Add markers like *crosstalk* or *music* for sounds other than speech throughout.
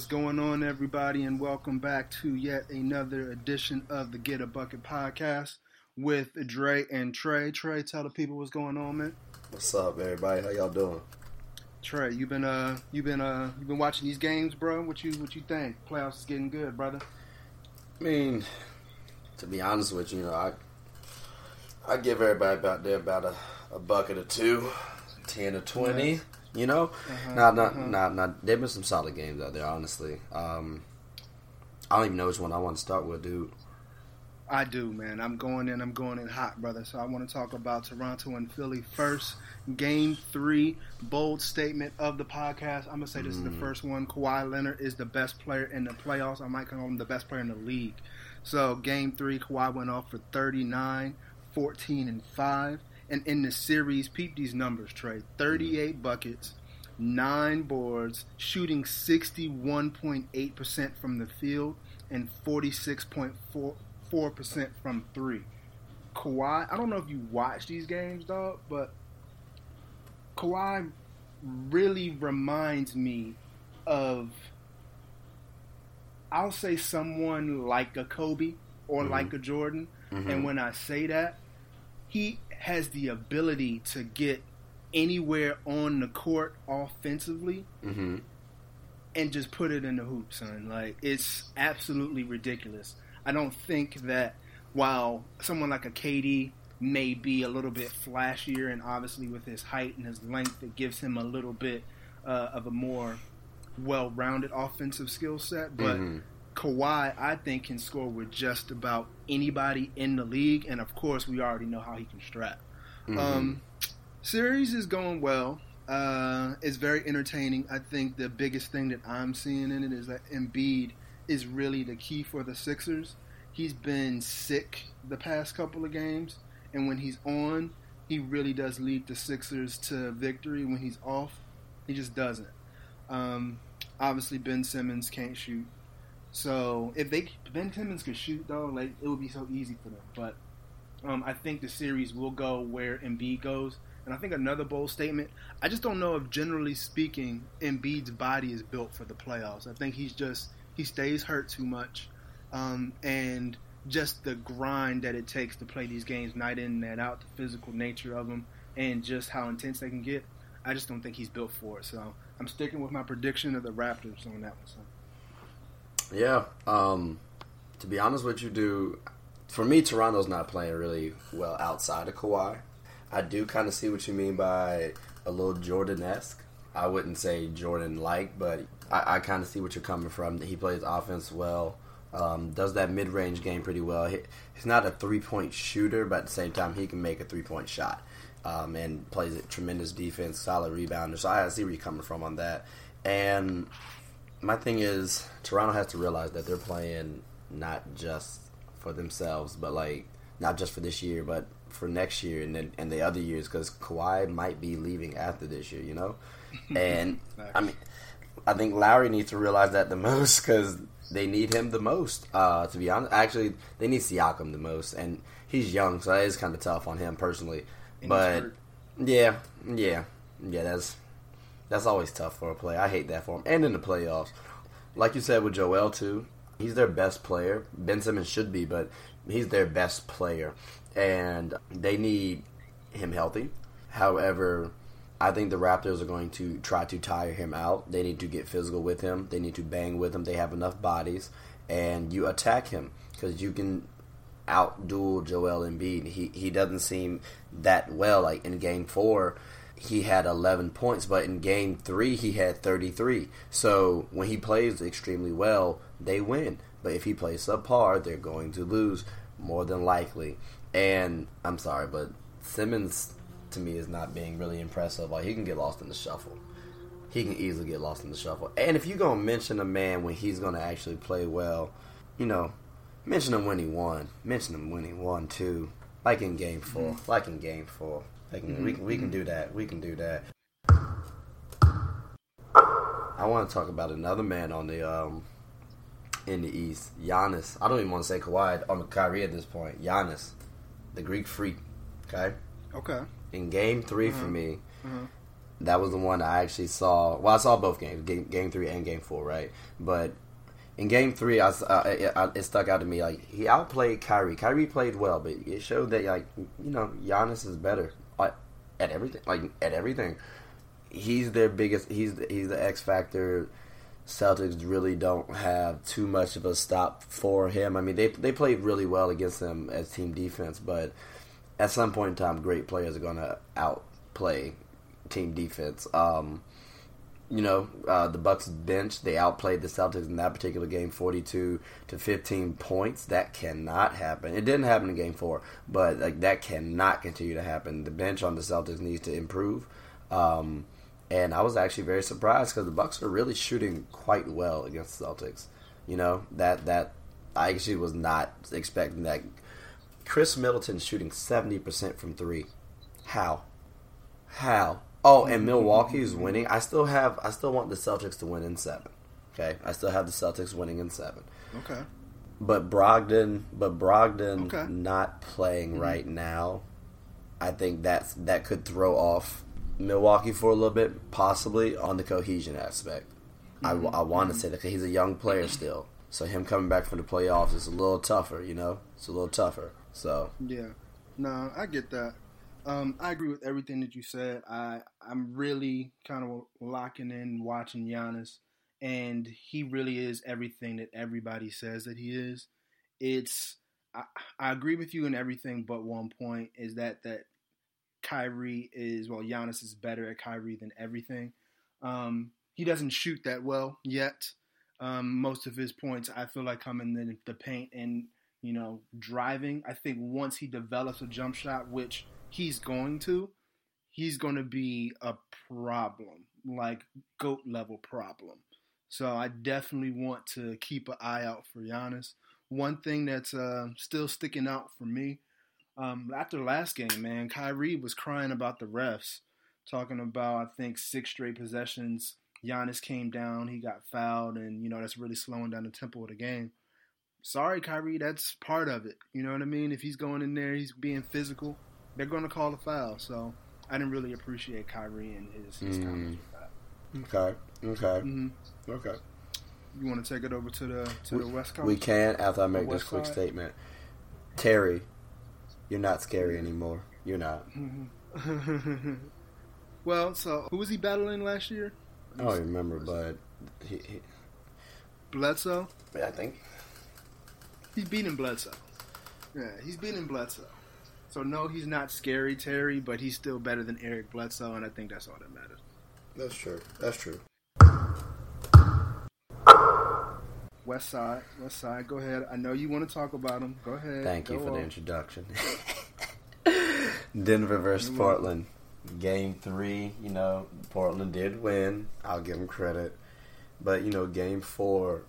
What's going on, everybody, and welcome back to yet another edition of the Get a Bucket podcast with Dre and Trey. Trey, tell the people what's going on, man. What's up, everybody? How y'all doing? Trey, you been uh, you been uh, you been watching these games, bro? What you what you think? Playoffs is getting good, brother. I mean, to be honest with you, you know, I I give everybody about there about a, a bucket or two, ten or twenty. Nice. You know, Uh-huh, not not uh-huh. not not. There've been some solid games out there, honestly. Um, I don't even know which one I want to start with, dude. I do, man. I'm going in. I'm going in hot, brother. So I want to talk about Toronto and Philly first. Game three, bold statement of the podcast. I'm gonna say this is the Mm. first one. Kawhi Leonard is the best player in the playoffs. I might call him the best player in the league. So game three, Kawhi went off for 39, 14, and five. And in the series, peep these numbers, Trey. 38 buckets, nine boards, shooting 61.8% from the field, and forty-six point four percent from three. Kawhi, I don't know if you watch these games, dog, but Kawhi really reminds me of I'll say someone like a Kobe or Mhm. like a Jordan. And when I say that, he has the ability to get anywhere on the court offensively Mm-hmm. and just put it in the hoop, son. Like it's absolutely ridiculous. I don't think that while someone like a KD may be a little bit flashier, and obviously with his height and his length, it gives him a little bit uh, of a more well-rounded offensive skill set. But Mhm. Kawhi, I think, can score with just about anybody in the league, and of course, we already know how he can strap. Mhm. Um, series is going well. Uh, it's very entertaining. I think the biggest thing that I'm seeing in it is that Embiid is really the key for the Sixers. He's been sick the past couple of games, and when he's on, he really does lead the Sixers to victory. When he's off, he just doesn't. Um, obviously, Ben Simmons can't shoot. So if they Ben Simmons could shoot though, like it would be so easy for them. But um, I think the series will go where Embiid goes. And I think another bold statement. I just don't know if, generally speaking, Embiid's body is built for the playoffs. I think he's just he stays hurt too much, um, and just the grind that it takes to play these games night in and out, the physical nature of them, and just how intense they can get. I just don't think he's built for it. So I'm sticking with my prediction of the Raptors on that one. So. Yeah. Um, to be honest with you, do for me, Toronto's not playing really well outside of Kawhi. I do kind of see what you mean by a little Jordan esque. I wouldn't say Jordan like, but I, I kind of see what you're coming from. He plays offense well, um, does that mid range game pretty well. He, he's not a three point shooter, but at the same time, he can make a three point shot um, and plays a tremendous defense, solid rebounder. So I see where you're coming from on that. And my thing is, Toronto has to realize that they're playing not just for themselves, but like not just for this year, but for next year and then and the other years because Kawhi might be leaving after this year, you know. *laughs* And I mean, I think Lowry needs to realize that the most because they need him the most. Uh, to be honest, actually, they need Siakam the most, and he's young, so that is kind of tough on him personally. And but yeah, yeah, yeah, that's that's always tough for a player. I hate that for him, and in the playoffs, like you said with Joel too, he's their best player. Ben Simmons should be, but he's their best player, and they need him healthy. However, I think the Raptors are going to try to tire him out. They need to get physical with him. They need to bang with him. They have enough bodies, and you attack him because you can outduel Joel Embiid. He he doesn't seem that well. Like in Game Four, he had 11 points, but in Game Three he had 33. So when he plays extremely well, they win. But if he plays subpar, they're going to lose more than likely. And I'm sorry, but Simmons to me is not being really impressive. Like he can get lost in the shuffle. He can easily get lost in the shuffle. And if you're gonna mention a man when he's gonna actually play well, you know, mention him when he won. Mention him when he won too. Like in game 4 mm-hmm. Like in game four. In- we can we can do that. We can do that. I want to talk about another man on the um in the East, Giannis. I don't even want to say Kawhi on Kyrie at this point. Giannis, the Greek freak. Okay, Okay. in Game 3 for Mhm. me, Mhm. that was the one I actually saw. Well, I saw both games, game, game three and game four, right? But in game three, I, uh, it, it, stuck out to me like he outplayed Kyrie. Kyrie played well, but it showed that like you know Giannis is better at, everything. Like at everything, he's their biggest. He's he's the X factor. Celtics really don't have too much of a stop for him. I mean, they they played really well against him as team defense, but at some point in time, great players are going to outplay team defense. Um, you know, uh, the Bucks bench they outplayed the Celtics in that particular game, forty-two to fifteen points. That cannot happen. It didn't happen in Game Four, but like that cannot continue to happen. The bench on the Celtics needs to improve. Um, and I was actually very surprised because the Bucks are really shooting quite well against the Celtics. You know that that I actually was not expecting that. Khris Middleton shooting seventy percent from three. How? How? Oh, and Milwaukee is winning. I still have. I still want the Celtics to win in seven. Okay, I still have the Celtics winning in seven. Okay. But Brogdon, but Brogdon okay. not playing mm-hmm. right now. I think that's that could throw off Milwaukee for a little bit, possibly on the cohesion aspect. Mm-hmm. I, I want to say that he's a young player still, so him coming back from the playoffs is a little tougher. You know, it's a little tougher. So yeah, no, I get that. Um, I agree with everything that you said. I I'm really kind of locking in watching Giannis, and he really is everything that everybody says that he is. It's I, I agree with you in everything, but one point is that that Kyrie is well, Giannis is better at Kyrie than everything. Um, he doesn't shoot that well yet. Um, most of his points, I feel like, come in the, the paint and you know driving. I think once he develops a jump shot, which he's going to, he's going to be a problem, like goat level problem. So I definitely want to keep an eye out for Giannis. One thing that's uh, still sticking out for me um, after last game, man, Kyrie was crying about the refs, talking about I think six straight possessions. Giannis came down, he got fouled, and you know that's really slowing down the tempo of the game. Sorry, Kyrie, that's part of it. You know what I mean? If he's going in there, he's being physical they're going to call a foul. So I didn't really appreciate Kyrie and his, his mm. comments with that. Okay. Okay. Mm-hmm. Okay. You want to take it over to the to we, the West Coast? We can after I make this quick side? statement. Terry, you're not scary anymore. You're not. *laughs* well, so who was he battling last year? I don't remember, but he, he Bledsoe. Yeah, I think he's beating Bledsoe. Yeah, he's beating Bledsoe. So no, he's not scary Terry, but he's still better than Eric Bledsoe, and I think that's all that matters. That's true. That's true. West Side, West Side. Go ahead. I know you want to talk about him. Go ahead. Thank Go you for on. the introduction. *laughs* Denver versus Portland. Game three, you know, Portland did win. I'll give them credit. But, you know, game four,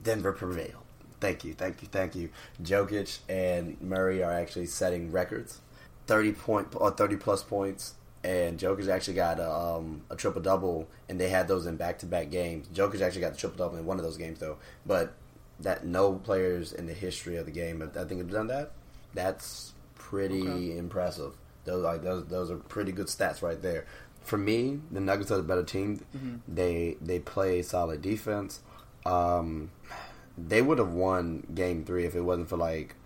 Denver prevailed. Thank you, thank you, thank you. Jokic and Murray are actually setting records, thirty point or thirty plus points, and Jokic actually got a, um, a triple double, and they had those in back to back games. Jokic actually got the triple double in one of those games though, but that no players in the history of the game, I think, have done that. That's pretty okay. impressive. Those like those those are pretty good stats right there. For me, the Nuggets are the better team. Mm-hmm. They they play solid defense. Um, they would have won Game Three if it wasn't for like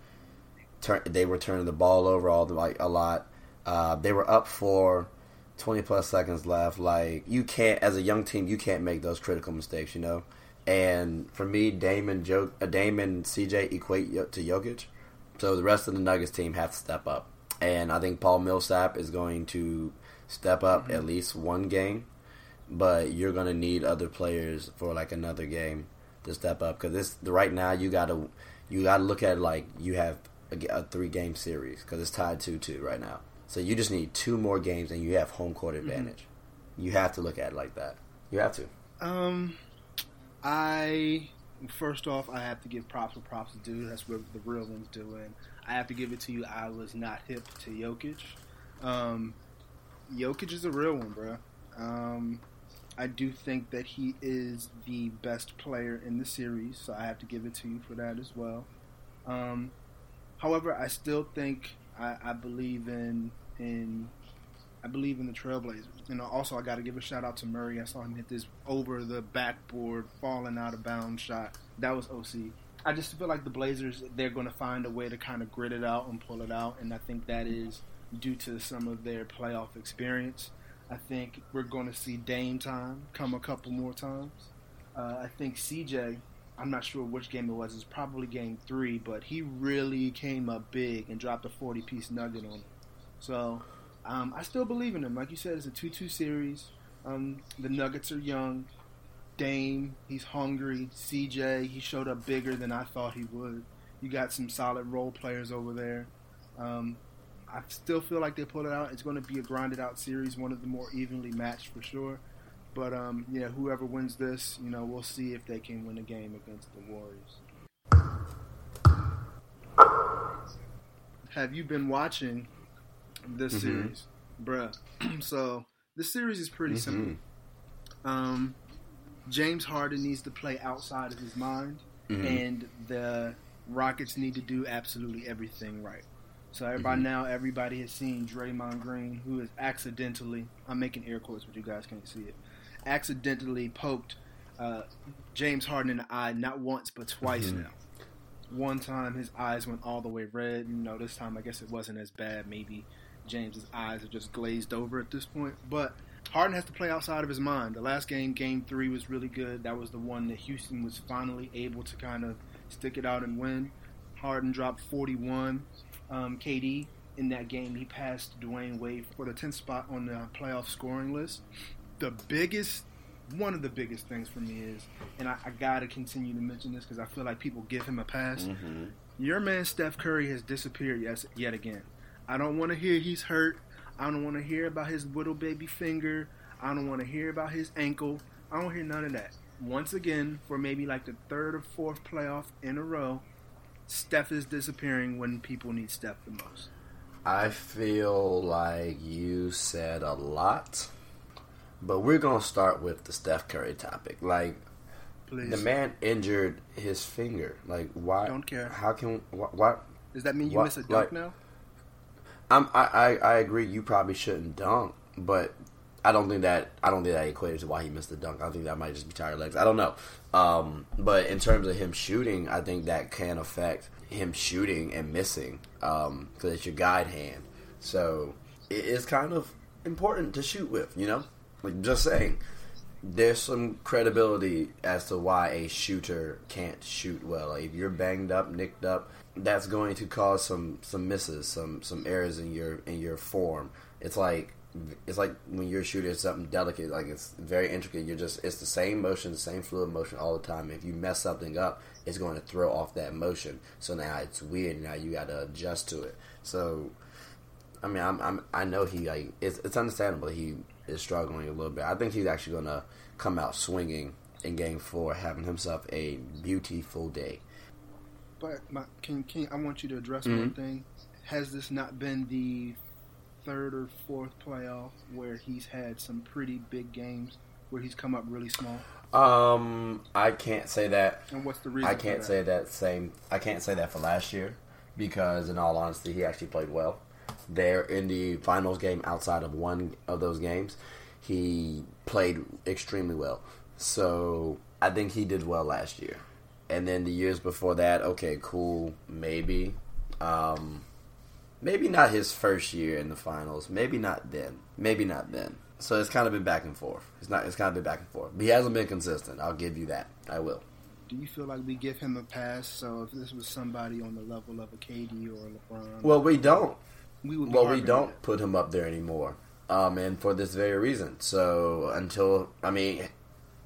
turn, they were turning the ball over all the like a lot. Uh, they were up for twenty plus seconds left. Like you can't, as a young team, you can't make those critical mistakes, you know. And for me, Damon, Joe, uh, Damon, CJ equate to Jokic. So the rest of the Nuggets team have to step up, and I think Paul Millsap is going to step up mm-hmm. at least one game. But you're going to need other players for like another game to step up because this right now you gotta you gotta look at it like you have a, a three game series because it's tied two two right now. So you just need two more games and you have home court mm-hmm. advantage. Mm-hmm. You have to look at it like that. You have to. Um, I first off I have to give props where props to do. That's what the real ones do, and I have to give it to you. I was not hip to Jokic. Um, Jokic is a real one, bro. Um, I do think that he is the best player in the series, so I have to give it to you for that as well. Um, however, I still think I, I, believe in in I believe in the Trailblazers. Know, also I got to give a shout out to Murray. I saw him hit this over the backboard, falling out of bounds shot. That was OC. I just feel like the Blazers they're going to find a way to kind of grit it out and pull it out, and I think that is due to some of their playoff experience. I think we're going to see Dame time come a couple more times. Uh, I think CJ. I'm not sure which game it was. It's probably game three, but he really came up big and dropped a 40 piece nugget on it. So um, I still believe in him. Like you said, it's a 2 2 series. Um, the Nuggets are young. Dame, he's hungry. CJ, he showed up bigger than I thought he would. You got some solid role players over there. Um, I still feel like they pull it out. It's going to be a grinded out series, one of the more evenly matched for sure. But um, yeah, whoever wins this, you know, we'll see if they can win a game against the Warriors. Have you been watching this Mhm. series, bruh? *clears throat* so this series is pretty Mhm. simple. Um, James Harden needs to play outside of his mind, Mhm. and the Rockets need to do absolutely everything right. So everybody Mhm. now, everybody has seen Draymond Green, who is accidentally, I'm making air quotes, but you guys can't see it, accidentally poked uh, James Harden in the eye not once but twice Mhm. now. One time his eyes went all the way red. You know, this time I guess it wasn't as bad. Maybe James's eyes are just glazed over at this point. But Harden has to play outside of his mind. The last game, game three, was really good. That was the one that Houston was finally able to kind of stick it out and win. Harden dropped 41. Um, KD in that game, he passed Dwyane Wade for the 10th spot on the playoff scoring list. The biggest, one of the biggest things for me is, and I, I got to continue to mention this because I feel like people give him a pass. Mhm. Your man Steph Curry has disappeared yes, yet again. I don't want to hear he's hurt. I don't want to hear about his little baby finger. I don't want to hear about his ankle. I don't hear none of that. Once again, for maybe like the third or fourth playoff in a row, Steph is disappearing when people need Steph the most. I feel like you said a lot, but we're gonna start with the Steph Curry topic. Like Please. the man injured his finger. Like why? Don't care. How can wh- why? Does that mean you What- miss a dunk like- now? I'm, I, I I agree. You probably shouldn't dunk, but I don't think that I don't think that equated to why he missed the dunk. I think that might just be tired legs. I don't know. Um, but in terms of him shooting, I think that can affect him shooting and missing because it's your guide hand. So it is kind of important to shoot with. You know, like just saying. There's some credibility as to why a shooter can't shoot well. Like if you're banged up, nicked up, that's going to cause some some misses, some some errors in your in your form. It's like it's like when you're shooting something delicate, like it's very intricate. You're just it's the same motion, the same fluid motion all the time. If you mess something up, it's going to throw off that motion. So now it's weird. Now you got to adjust to it. So I mean, I'm, I'm I know he like it's it's understandable. He is struggling a little bit. I think he's actually gonna come out swinging in Game Four, having himself a beautiful day. But my, can, can I want you to address Mhm. one thing? Has this not been the third or fourth playoff where he's had some pretty big games where he's come up really small? Um, I can't say that. And what's the reason? I for can't that? say that same. I can't say that for last year because, in all honesty, he actually played well. There in the finals game, outside of one of those games, he played extremely well. So I think he did well last year. And then the years before that, okay, cool, maybe. Um, maybe not his first year in the finals. Maybe not then. Maybe not then. So it's kind of been back and forth. It's not. It's kind of been back and forth. But he hasn't been consistent. I'll give you that. I will. Do you feel like we give him a pass? So if this was somebody on the level of a KD or a LeBron, Well, we don't. we would. Well, we don't on put him up there anymore. Um, and for this very reason. So until I mean,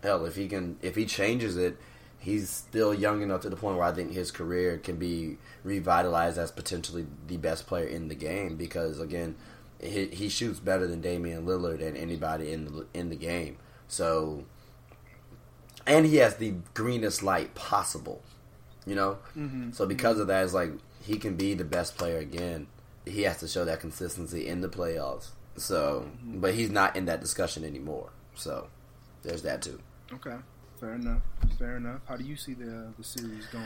hell, if he can, if he changes it, he's still young enough to the point where I think his career can be revitalized as potentially the best player in the game. Because again, he, he shoots better than Damian Lillard and anybody in the in the game. So, and he has the greenest light possible. You know, Mhm. so because of that, it's like he can be the best player again. He has to show that consistency in the playoffs. So, but he's not in that discussion anymore. So, there's that too. Okay, fair enough. Fair enough. How do you see the uh, the series going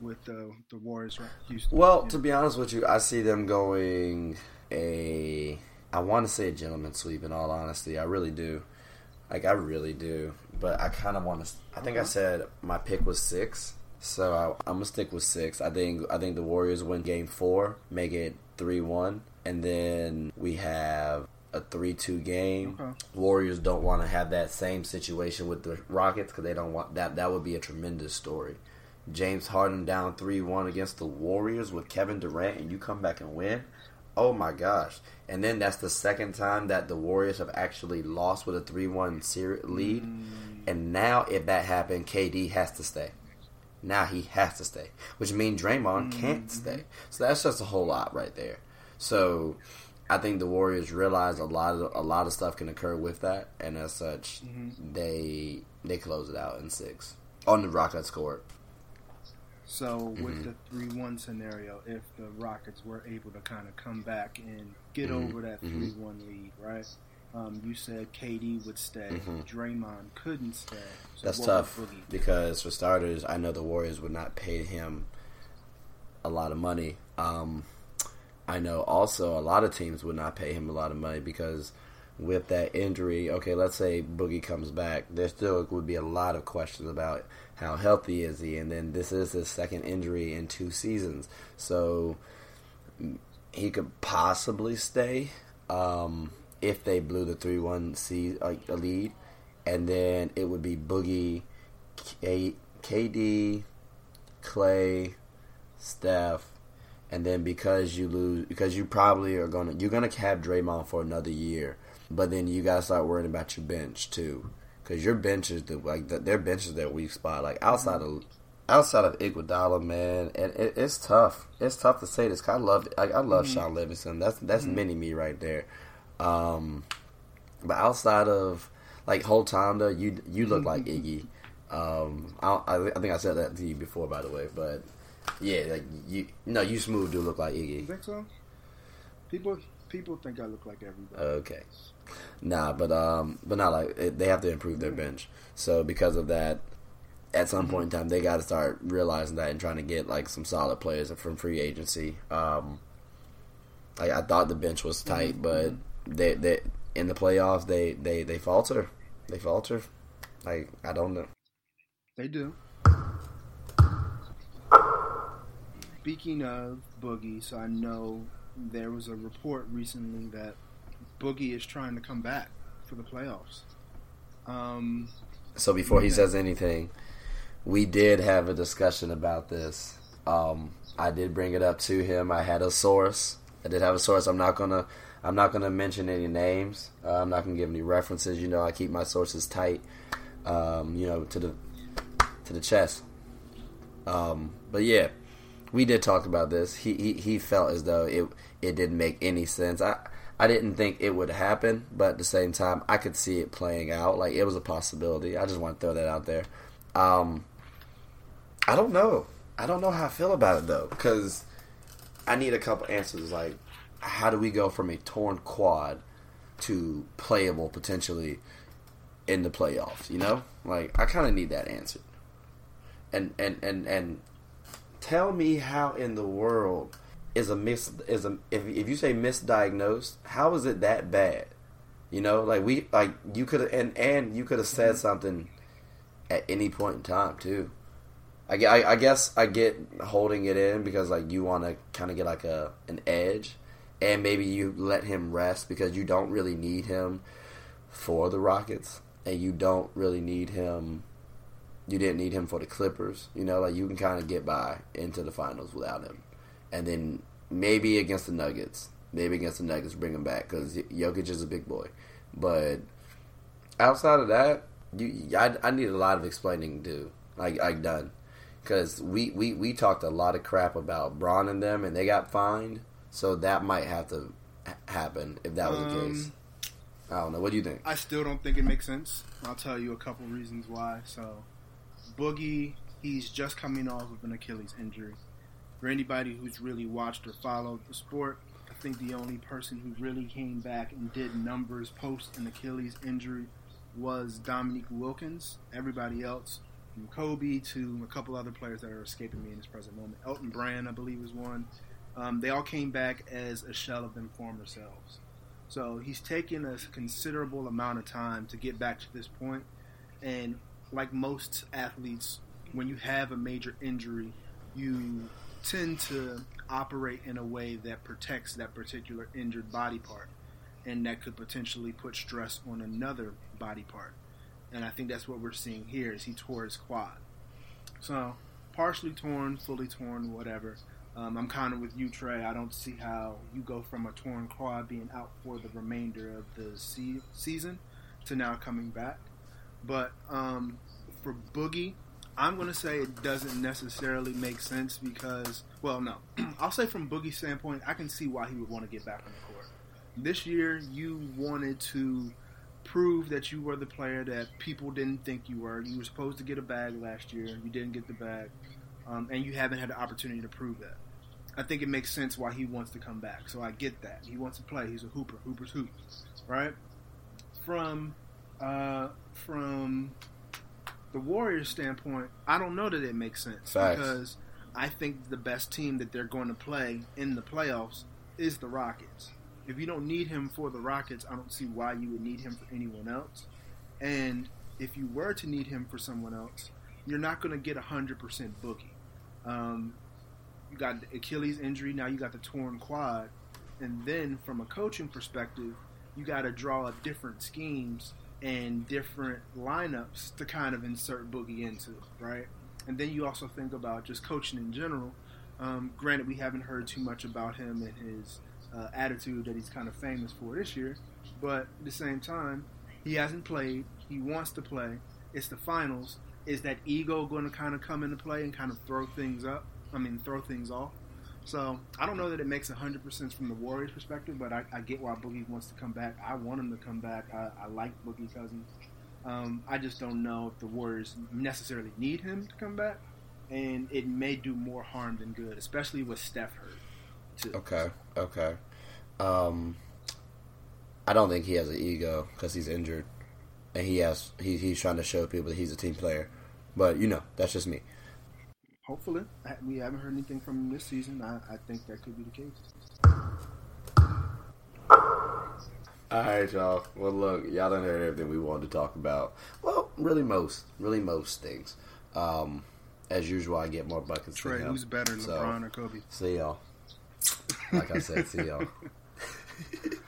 with the the Warriors? Houston. Well, Yeah. to be honest with you, I see them going a I want to say a gentleman sweep. In all honesty, I really do. Like I really do. But I kind of want to. I think I uh-huh. said my pick was six. So I, I'm gonna stick with six. I think I think the Warriors win Game Four, make it three one, and then we have a three-two game. Okay. Warriors don't want to have that same situation with the Rockets because they don't want that. That would be a tremendous story. James Harden down three-one against the Warriors with Kevin Durant, and you come back and win. Oh my gosh! And then that's the second time that the Warriors have actually lost with a three-one ser- lead. Mm. And now, if that happened, KD has to stay. Now he has to stay, which means Draymond mm. can't stay. So that's just a whole lot right there. So I think the Warriors realize a lot of a lot of stuff can occur with that, and as such, they they close it out in six on the Rockets court. So with Mm-hmm. the three-one scenario, if the Rockets were able to kind of come back and get Mhm. over that Mhm. three-one lead, right? Um, you said KD would stay. Mhm. Draymond couldn't stay. So That's tough because for starters, I know the Warriors would not pay him a lot of money. Um, I know also a lot of teams would not pay him a lot of money because with that injury, okay, let's say Boogie comes back, there still would be a lot of questions about how healthy is he, and then this is his second injury in two seasons, so he could possibly stay um, if they blew the three one se- uh, lead, and then it would be Boogie, K- KD, Clay, Steph, and then because you lose, because you probably are gonna you're gonna have Draymond for another year, but then you gotta start worrying about your bench too, because your bench is the like the, their bench is their weak spot. Like outside of outside of Iguodala, man, and it, it's tough. It's tough to say this. 'cause I love I, I love Shaun Livingston. That's that's mini me right there. Um, but outside of like whole time though, you you look like Iggy. Um, I I think I said that to you before, by the way, but yeah, like you no, you smooth do look like You Iggy. think so? People people think I look like everybody. Okay, nah, but um, but not like it, they have to improve their bench. So because of that, at some point in time, they got to start realizing that and trying to get like some solid players from free agency. Um, I, I thought the bench was tight, but they they in the playoffs they they they falter, they falter. Like I don't know. They do. Speaking of Boogie, so I know there was a report recently that Boogie is trying to come back for the playoffs. Um, So before he says anything, we did have a discussion about this. Um, I did bring it up to him. I had a source. I did have a source. I'm not gonna. I'm not gonna mention any names. Uh, I'm not gonna give any references. You know, I keep my sources tight. Um, you know, to the to the chest. Um, but yeah, we did talk about this. He, he he felt as though it it didn't make any sense. I I didn't think it would happen, but at the same time, I could see it playing out. Like it was a possibility. I just want to throw that out there. Um, I don't know. I don't know how I feel about it though, because I need a couple answers. Like, how do we go from a torn quad to playable potentially in the playoffs? You know, like I kind of need that answer. And and and and tell me how in the world is a mis is a if if you say misdiagnosed, how is it that bad? You know, like we like you could and and you could have said mm-hmm. something at any point in time too. I, I, I guess I get holding it in because like you want to kind of get like a an edge, and maybe you let him rest because you don't really need him for the Rockets, and you don't really need him. You didn't need him for the Clippers, you know. Like you can kind of get by into the finals without him, and then maybe against the Nuggets, maybe against the Nuggets, bring him back because Jokic is a big boy. But outside of that, you, I, I need a lot of explaining to. Like I done because we, we we talked a lot of crap about Braun and them, and they got fined. So that might have to happen if that was the Um, case. I don't know. What do you think? I still don't think it makes sense. I'll tell you a couple reasons why. So, Boogie, he's just coming off of an Achilles injury. For anybody who's really watched or followed the sport, I think the only person who really came back and did numbers post an Achilles injury was Dominique Wilkins. Everybody else, from Kobe to a couple other players that are escaping me in this present moment. Elton Brand, I believe, was one. Um, they all came back as a shell of their former selves. So he's taken a considerable amount of time to get back to this point. And like most athletes, when you have a major injury, you tend to operate in a way that protects that particular injured body part. And that could potentially put stress on another body part. And I think that's what we're seeing here is he tore his quad. So partially torn, fully torn, whatever. Um, I'm kind of with you, Trey. I don't see how you go from a torn quad being out for the remainder of the se- season to now coming back. But um, for Boogie, I'm going to say it doesn't necessarily make sense because, well, no. *clears throat* I'll say from Boogie's standpoint, I can see why he would want to get back on the court. This year, you wanted to prove that you were the player that people didn't think you were. You were supposed to get a bag last year. You didn't get the bag. Um, and you haven't had the opportunity to prove that. I think it makes sense why he wants to come back. So I get that. He wants to play. He's a hooper. Hooper's hoop, right? From uh, from the Warriors' standpoint, I don't know that it makes sense Facts. because I think the best team that they're going to play in the playoffs is the Rockets. If you don't need him for the Rockets, I don't see why you would need him for anyone else. And if you were to need him for someone else, you're not going to get 100% Boogie. Um, you got the Achilles injury, now you got the torn quad. And then from a coaching perspective, you got to draw up different schemes and different lineups to kind of insert Boogie into, right? And then you also think about just coaching in general. Um, granted, we haven't heard too much about him and his uh, attitude that he's kind of famous for this year, but at the same time, he hasn't played. He wants to play. It's the finals. Is that ego going to kind of come into play and kind of throw things up? I mean, throw things off. So I don't know that it makes 100% from the Warriors' perspective, but I, I get why Boogie wants to come back. I want him to come back. I, I like Boogie Cousins. Um, I just don't know if the Warriors necessarily need him to come back, and it may do more harm than good, especially with Steph hurt. Too. Okay, okay. Um, I don't think he has an ego because he's injured, and he has he, he's trying to show people that he's a team player. But you know, that's just me. Hopefully, we haven't heard anything from him this season. I, I think that could be the case. All right, y'all. Well, look, y'all done heard everything we wanted to talk about. Well, really most, really most things. Um, as usual, I get more buckets. Trey, who's better, So, LeBron or Kobe? See y'all. Like I said, see y'all. *laughs*